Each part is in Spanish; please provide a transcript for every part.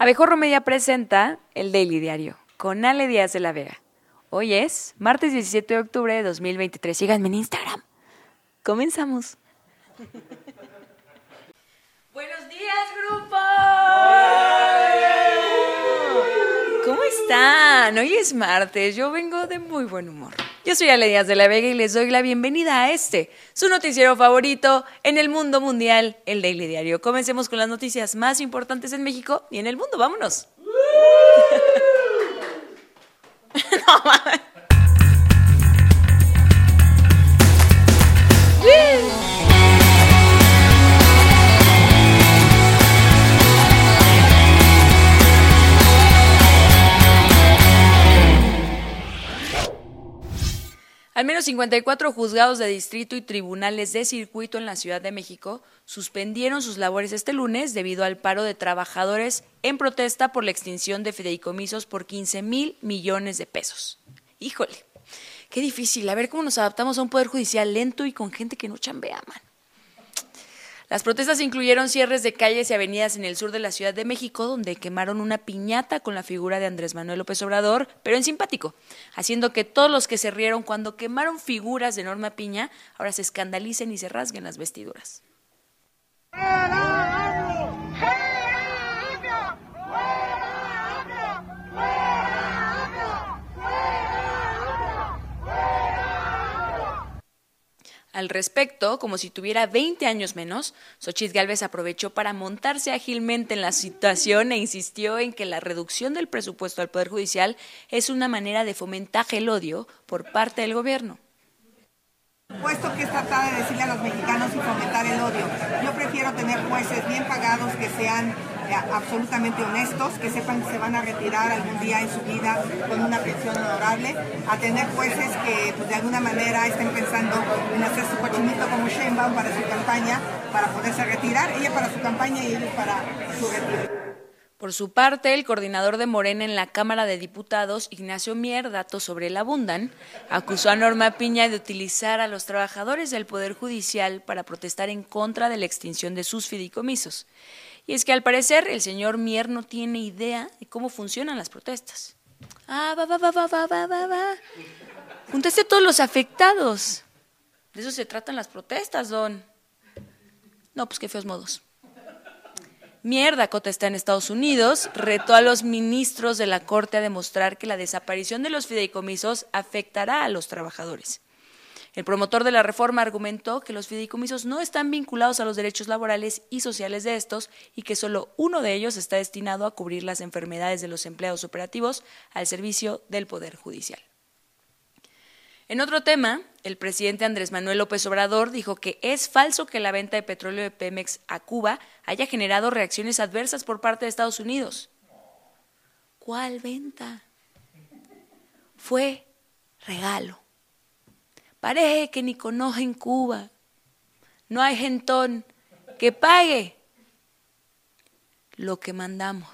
Abejorro Media presenta el Daily Diario con Ale Díaz de la Vega. Hoy es martes 17 de octubre de 2023. Síganme en Instagram. Comenzamos. Buenos días, grupo. ¿Cómo están? Hoy es martes. Yo vengo de muy buen humor. Yo soy Ale Díaz de la Vega y les doy la bienvenida a este, su noticiero favorito en el mundo mundial, el Daily Diario. Comencemos con las noticias más importantes en México y en el mundo. Vámonos. no. Menos 54 juzgados de distrito y tribunales de circuito en la Ciudad de México suspendieron sus labores este lunes debido al paro de trabajadores en protesta por la extinción de fideicomisos por 15 mil millones de pesos. Híjole, qué difícil. A ver cómo nos adaptamos a un poder judicial lento y con gente que no chambea, man. Las protestas incluyeron cierres de calles y avenidas en el sur de la Ciudad de México, donde quemaron una piñata con la figura de Andrés Manuel López Obrador, pero en simpático, haciendo que todos los que se rieron cuando quemaron figuras de Norma Piña ahora se escandalicen y se rasguen las vestiduras. Al respecto, como si tuviera 20 años menos, Xochitl Gálvez aprovechó para montarse ágilmente en la situación e insistió en que la reducción del presupuesto al Poder Judicial es una manera de fomentar el odio por parte del gobierno. Puesto que es tratar de decirle a los mexicanos y fomentar el odio. Yo prefiero tener jueces bien pagados que sean absolutamente honestos, que sepan que se van a retirar algún día en su vida con una pensión honorable, a tener jueces que pues, de alguna manera estén pensando en hacer su cochinito como Sheinbaum para su campaña, para poderse retirar, ella para su campaña y ellos para su retiro. Por su parte, el coordinador de Morena en la Cámara de Diputados, Ignacio Mier, datos sobre el abundan, acusó a Norma Piña de utilizar a los trabajadores del Poder Judicial para protestar en contra de la extinción de sus fideicomisos. Y es que al parecer el señor Mier no tiene idea de cómo funcionan las protestas. Ah, va, va, va, va, va, va, va, va. Juntaste a todos los afectados. De eso se tratan las protestas, don. No, pues qué feos modos. Mierda, Cota está en Estados Unidos, retó a los ministros de la Corte a demostrar que la desaparición de los fideicomisos afectará a los trabajadores. El promotor de la reforma argumentó que los fideicomisos no están vinculados a los derechos laborales y sociales de estos y que solo uno de ellos está destinado a cubrir las enfermedades de los empleados operativos al servicio del Poder Judicial. En otro tema, el presidente Andrés Manuel López Obrador dijo que es falso que la venta de petróleo de Pemex a Cuba haya generado reacciones adversas por parte de Estados Unidos. ¿Cuál venta? Fue regalo. Parece que ni conocen Cuba. No hay gentón que pague lo que mandamos.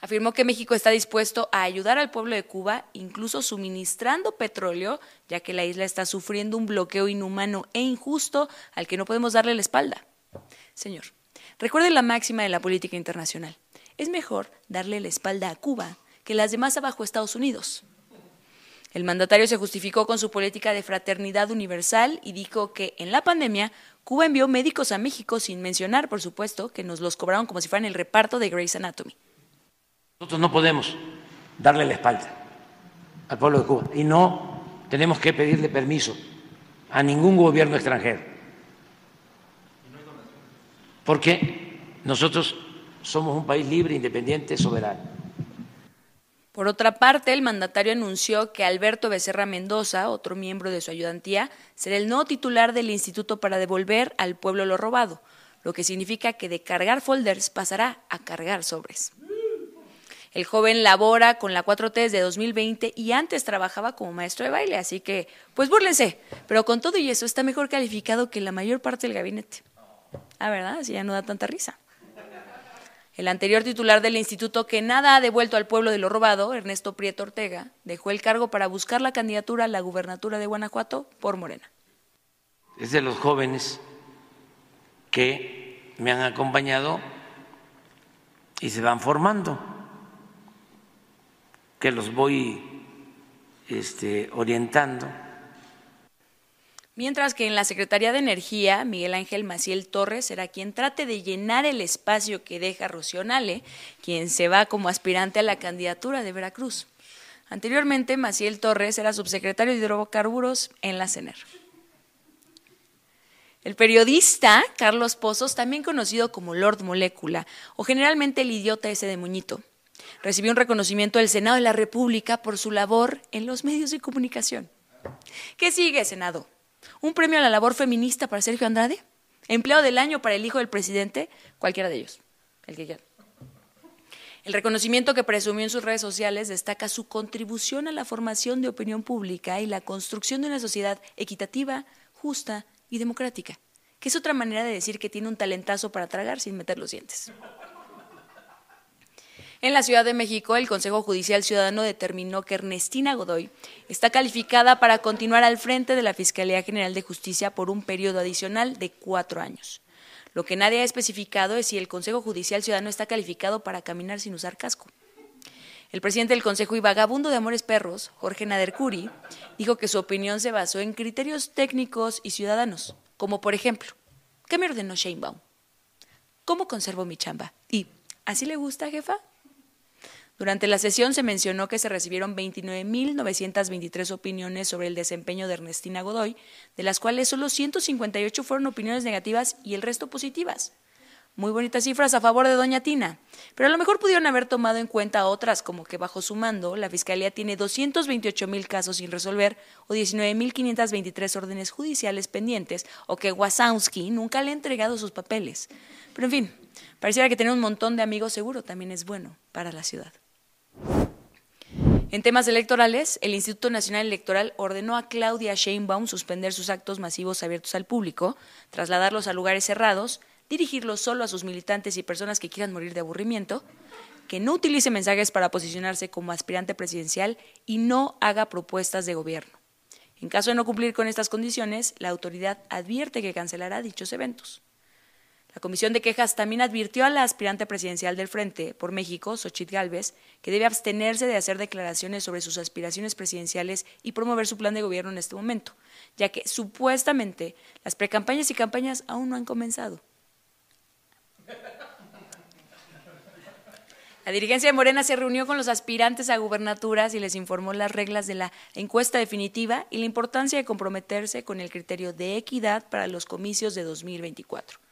Afirmó que México está dispuesto a ayudar al pueblo de Cuba, incluso suministrando petróleo, ya que la isla está sufriendo un bloqueo inhumano e injusto al que no podemos darle la espalda. Señor, recuerde la máxima de la política internacional. Es mejor darle la espalda a Cuba que las demás abajo Estados Unidos. El mandatario se justificó con su política de fraternidad universal y dijo que en la pandemia Cuba envió médicos a México sin mencionar, por supuesto, que nos los cobraron como si fueran el reparto de Grey's Anatomy. Nosotros no podemos darle la espalda al pueblo de Cuba y no tenemos que pedirle permiso a ningún gobierno extranjero. Porque nosotros somos un país libre, independiente, soberano. Por otra parte, el mandatario anunció que Alberto Becerra Mendoza, otro miembro de su ayudantía, será el nuevo titular del Instituto para devolver al pueblo lo robado, lo que significa que de cargar folders pasará a cargar sobres. El joven labora con la 4T desde 2020 y antes trabajaba como maestro de baile, así que, pues búrlense. Pero con todo y eso está mejor calificado que la mayor parte del gabinete. Ah, ¿verdad? Así ya no da tanta risa. El anterior titular del instituto, que nada ha devuelto al pueblo de lo robado, Ernesto Prieto Ortega, dejó el cargo para buscar la candidatura a la gubernatura de Guanajuato por Morena. Es de los jóvenes que me han acompañado y se van formando, que los voy este, orientando. Mientras que en la Secretaría de Energía, Miguel Ángel Maciel Torres será quien trate de llenar el espacio que deja Rocío Nale, quien se va como aspirante a la candidatura de Veracruz. Anteriormente, Maciel Torres era subsecretario de hidrocarburos en la CENER. El periodista Carlos Pozos, también conocido como Lord Molécula, o generalmente el idiota ese de Muñito, recibió un reconocimiento del Senado de la República por su labor en los medios de comunicación. ¿Qué sigue, Senado? ¿Un premio a la labor feminista para Sergio Andrade? ¿Empleo del año para el hijo del presidente? Cualquiera de ellos, el que quiera. El reconocimiento que presumió en sus redes sociales destaca su contribución a la formación de opinión pública y la construcción de una sociedad equitativa, justa y democrática, que es otra manera de decir que tiene un talentazo para tragar sin meter los dientes. En la Ciudad de México, el Consejo Judicial Ciudadano determinó que Ernestina Godoy está calificada para continuar al frente de la Fiscalía General de Justicia por un periodo adicional de cuatro años. Lo que nadie ha especificado es si el Consejo Judicial Ciudadano está calificado para caminar sin usar casco. El presidente del Consejo y vagabundo de Amores Perros, Jorge Nader Curi, dijo que su opinión se basó en criterios técnicos y ciudadanos, como por ejemplo, ¿qué me ordenó Sheinbaum? ¿Cómo conservo mi chamba? ¿Y así le gusta, jefa? Durante la sesión se mencionó que se recibieron 29.923 opiniones sobre el desempeño de Ernestina Godoy, de las cuales solo 158 fueron opiniones negativas y el resto positivas. Muy bonitas cifras a favor de Doña Tina, pero a lo mejor pudieron haber tomado en cuenta otras, como que bajo su mando la Fiscalía tiene 228.000 casos sin resolver o 19.523 órdenes judiciales pendientes, o que Wasowski nunca le ha entregado sus papeles. Pero en fin, pareciera que tener un montón de amigos seguro también es bueno para la ciudad. En temas electorales, el Instituto Nacional Electoral ordenó a Claudia Sheinbaum suspender sus actos masivos abiertos al público, trasladarlos a lugares cerrados, dirigirlos solo a sus militantes y personas que quieran morir de aburrimiento, que no utilice mensajes para posicionarse como aspirante presidencial y no haga propuestas de gobierno. En caso de no cumplir con estas condiciones, la autoridad advierte que cancelará dichos eventos. La Comisión de Quejas también advirtió a la aspirante presidencial del Frente por México, Xochitl Gálvez, que debe abstenerse de hacer declaraciones sobre sus aspiraciones presidenciales y promover su plan de gobierno en este momento, ya que supuestamente las precampañas y campañas aún no han comenzado. La dirigencia de Morena se reunió con los aspirantes a gubernaturas y les informó las reglas de la encuesta definitiva y la importancia de comprometerse con el criterio de equidad para los comicios de 2024.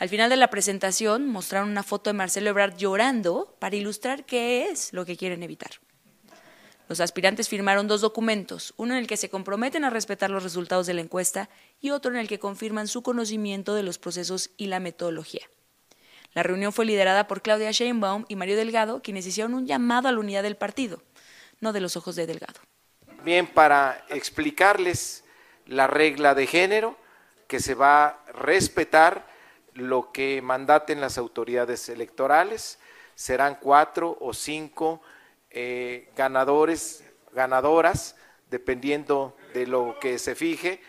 Al final de la presentación mostraron una foto de Marcelo Ebrard llorando para ilustrar qué es lo que quieren evitar. Los aspirantes firmaron dos documentos, uno en el que se comprometen a respetar los resultados de la encuesta y otro en el que confirman su conocimiento de los procesos y la metodología. La reunión fue liderada por Claudia Sheinbaum y Mario Delgado, quienes hicieron un llamado a la unidad del partido, no de los ojos de Delgado. Bien, para explicarles la regla de género que se va a respetar lo que mandaten las autoridades electorales. Serán cuatro o cinco eh, ganadores, ganadoras, dependiendo de lo que se fije.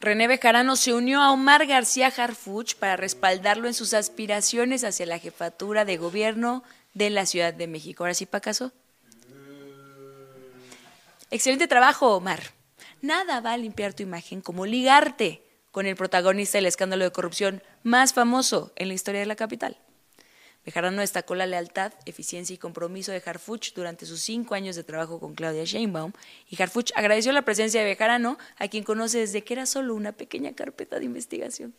René Bejarano se unió a Omar García Harfuch para respaldarlo en sus aspiraciones hacia la jefatura de gobierno de la Ciudad de México. Ahora sí, para caso. Excelente trabajo, Omar. Nada va a limpiar tu imagen como ligarte con el protagonista del escándalo de corrupción más famoso en la historia de la capital. Bejarano destacó la lealtad, eficiencia y compromiso de Harfuch durante sus cinco años de trabajo con Claudia Sheinbaum, y Harfuch agradeció la presencia de Bejarano, a quien conoce desde que era solo una pequeña carpeta de investigación.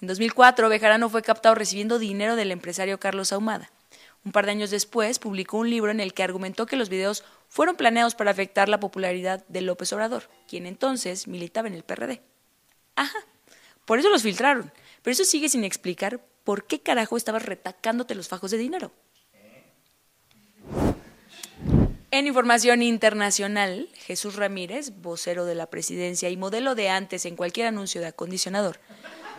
En 2004, Bejarano fue captado recibiendo dinero del empresario Carlos Ahumada. Un par de años después, publicó un libro en el que argumentó que los videos fueron planeados para afectar la popularidad de López Obrador, quien entonces militaba en el PRD. Ajá, por eso los filtraron. Pero eso sigue sin explicar por qué carajo estabas retacándote los fajos de dinero. En información internacional, Jesús Ramírez, vocero de la presidencia y modelo de antes en cualquier anuncio de acondicionador,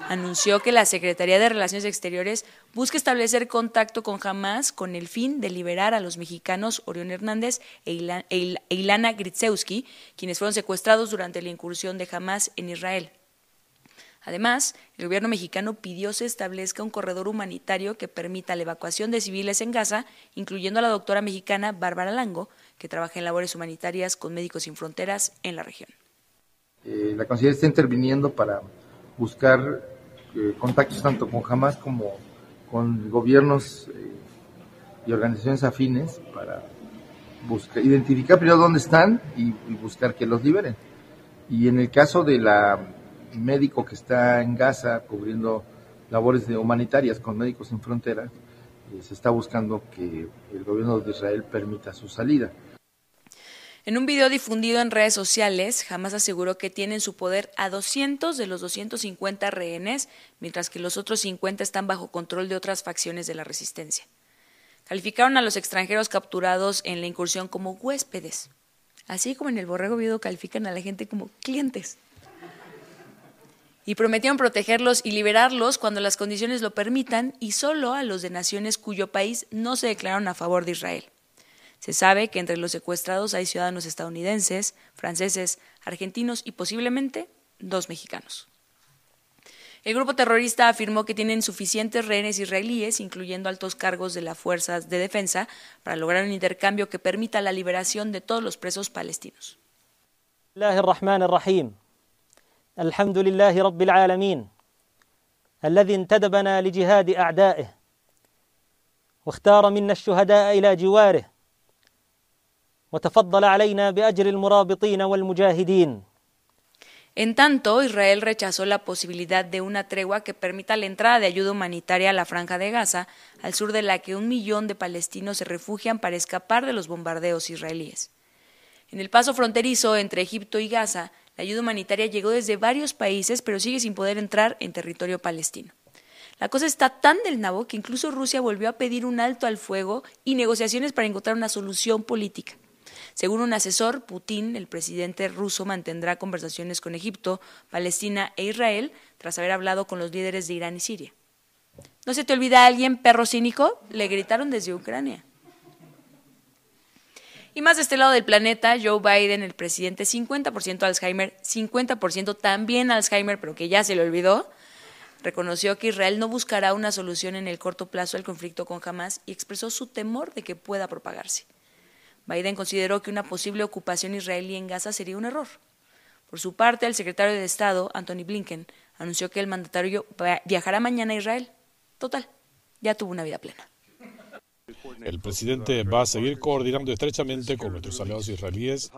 anunció que la Secretaría de Relaciones Exteriores busca establecer contacto con Hamas con el fin de liberar a los mexicanos Orión Hernández e, e Ilana Gritzewski, quienes fueron secuestrados durante la incursión de Hamas en Israel. Además, el gobierno mexicano pidió se establezca un corredor humanitario que permita la evacuación de civiles en Gaza, incluyendo a la doctora mexicana Bárbara Lango, que trabaja en labores humanitarias con Médicos Sin Fronteras en la región. Eh, la Cancillería está interviniendo para buscar eh, contactos tanto con Hamas como con gobiernos eh, y organizaciones afines para buscar, identificar primero dónde están y, y buscar que los liberen. Y en el caso de la médico que está en Gaza cubriendo labores de humanitarias con Médicos Sin Fronteras, eh, se está buscando que el gobierno de Israel permita su salida. En un video difundido en redes sociales, Hamas aseguró que tiene en su poder a 200 de los 250 rehenes, mientras que los otros 50 están bajo control de otras facciones de la resistencia. Calificaron a los extranjeros capturados en la incursión como huéspedes, así como en el borrego viudo califican a la gente como clientes. Y prometieron protegerlos y liberarlos cuando las condiciones lo permitan y solo a los de naciones cuyo país no se declararon a favor de Israel. Se sabe que entre los secuestrados hay ciudadanos estadounidenses, franceses, argentinos y posiblemente dos mexicanos. El grupo terrorista afirmó que tienen suficientes rehenes israelíes, incluyendo altos cargos de las fuerzas de defensa, para lograr un intercambio que permita la liberación de todos los presos palestinos. الحمد لله رب العالمين الذي انتدبنا لجهاد اعدائه واختار منا الشهداء الى جواره وتفضل علينا باجر المرابطين والمجاهدين En tanto, Israel rechazó la posibilidad de una tregua que permita la entrada de ayuda humanitaria a la franja de Gaza, al sur de la que un millón de palestinos se refugian para escapar de los bombardeos israelíes. En el paso fronterizo entre Egipto y Gaza, la ayuda humanitaria llegó desde varios países, pero sigue sin poder entrar en territorio palestino. La cosa está tan del nabo que incluso Rusia volvió a pedir un alto al fuego y negociaciones para encontrar una solución política. Según un asesor, Putin, el presidente ruso, mantendrá conversaciones con Egipto, Palestina e Israel tras haber hablado con los líderes de Irán y Siria. ¿No se te olvida alguien, perro cínico? Le gritaron desde Ucrania. Y más de este lado del planeta, Joe Biden, el presidente, 50% Alzheimer, 50% también Alzheimer, pero que ya se le olvidó, reconoció que Israel no buscará una solución en el corto plazo al conflicto con Hamas y expresó su temor de que pueda propagarse. Biden consideró que una posible ocupación israelí en Gaza sería un error. Por su parte, el secretario de Estado, Anthony Blinken, anunció que el mandatario viajará mañana a Israel. Total, ya tuvo una vida plena. El presidente va a seguir coordinando estrechamente con nuestros aliados israelíes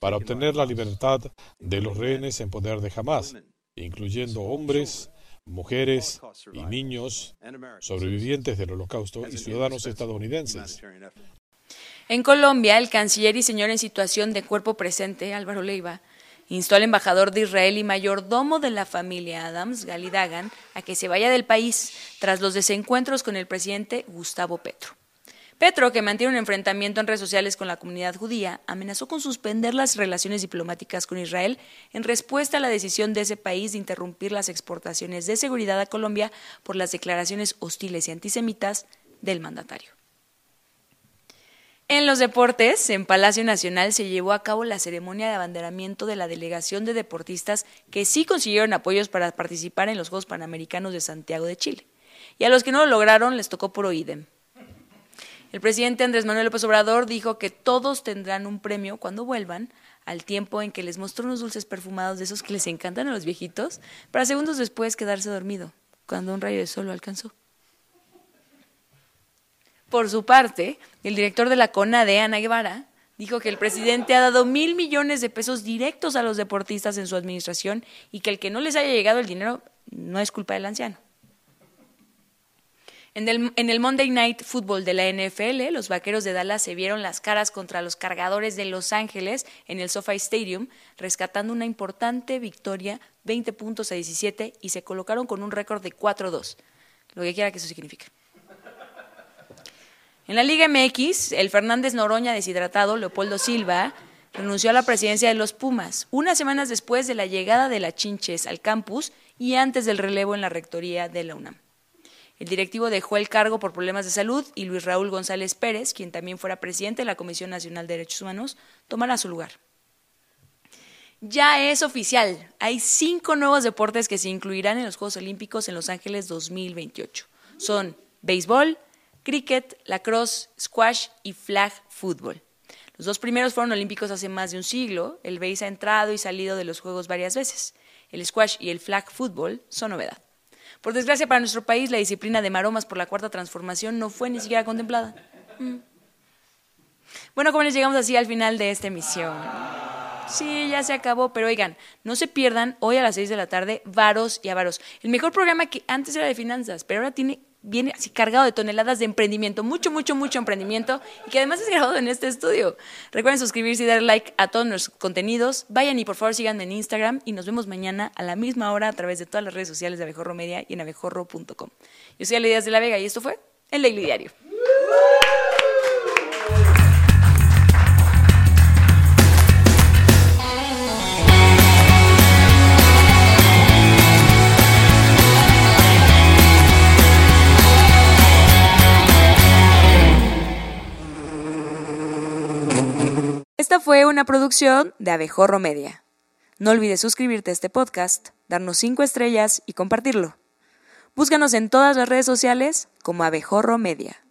para obtener la libertad de los rehenes en poder de Hamas, incluyendo hombres, mujeres y niños sobrevivientes del holocausto y ciudadanos estadounidenses. En Colombia, el canciller y señor en situación de cuerpo presente, Álvaro Leiva, instó al embajador de Israel y mayordomo de la familia Adams, Gali Dagan, a que se vaya del país tras los desencuentros con el presidente Gustavo Petro. Petro, que mantiene un enfrentamiento en redes sociales con la comunidad judía, amenazó con suspender las relaciones diplomáticas con Israel en respuesta a la decisión de ese país de interrumpir las exportaciones de seguridad a Colombia por las declaraciones hostiles y antisemitas del mandatario. En los deportes, en Palacio Nacional se llevó a cabo la ceremonia de abanderamiento de la delegación de deportistas que sí consiguieron apoyos para participar en los Juegos Panamericanos de Santiago de Chile. Y a los que no lo lograron les tocó por oídem. El presidente Andrés Manuel López Obrador dijo que todos tendrán un premio cuando vuelvan, al tiempo en que les mostró unos dulces perfumados de esos que les encantan a los viejitos, para segundos después quedarse dormido, cuando un rayo de sol lo alcanzó. Por su parte, el director de la CONADE, Ana Guevara, dijo que el presidente ha dado mil millones de pesos directos a los deportistas en su administración y que el que no les haya llegado el dinero no es culpa del anciano. En el, Monday Night Football de la NFL, los vaqueros de Dallas se vieron las caras contra los cargadores de Los Ángeles en el SoFi Stadium, rescatando una importante victoria, 20 puntos a 17, y se colocaron con un récord de 4-2, lo que quiera que eso signifique. En la Liga MX, el Fernández Noroña deshidratado, Leopoldo Silva, renunció a la presidencia de los Pumas, unas semanas después de la llegada de la Chinches al campus y antes del relevo en la rectoría de la UNAM. El directivo dejó el cargo por problemas de salud y Luis Raúl González Pérez, quien también fuera presidente de la Comisión Nacional de Derechos Humanos, tomará su lugar. Ya es oficial. Hay cinco nuevos deportes que se incluirán en los Juegos Olímpicos en Los Ángeles 2028. Son béisbol, cricket, lacrosse, squash y flag fútbol. Los dos primeros fueron olímpicos hace más de un siglo. El béis ha entrado y salido de los Juegos varias veces. El squash y el flag fútbol son novedad. Por desgracia para nuestro país, la disciplina de maromas por la cuarta transformación no fue ni siquiera contemplada. Mm. Bueno, les llegamos así al final de esta emisión. Sí, ya se acabó, pero oigan, no se pierdan hoy a las 6 de la tarde Varos y Avaros. El mejor programa que antes era de finanzas, pero ahora tiene viene así cargado de toneladas de emprendimiento, mucho, mucho, mucho emprendimiento y que además es grabado en este estudio. Recuerden suscribirse y dar like a todos nuestros contenidos. Vayan y por favor síganme en Instagram y nos vemos mañana a la misma hora a través de todas las redes sociales de Abejorro Media y en abejorro.com. Yo soy Ale de la Vega y esto fue El Daily Diario. Esta fue una producción de Abejorro Media. No olvides suscribirte a este podcast, darnos 5 estrellas y compartirlo. Búscanos en todas las redes sociales como Abejorro Media.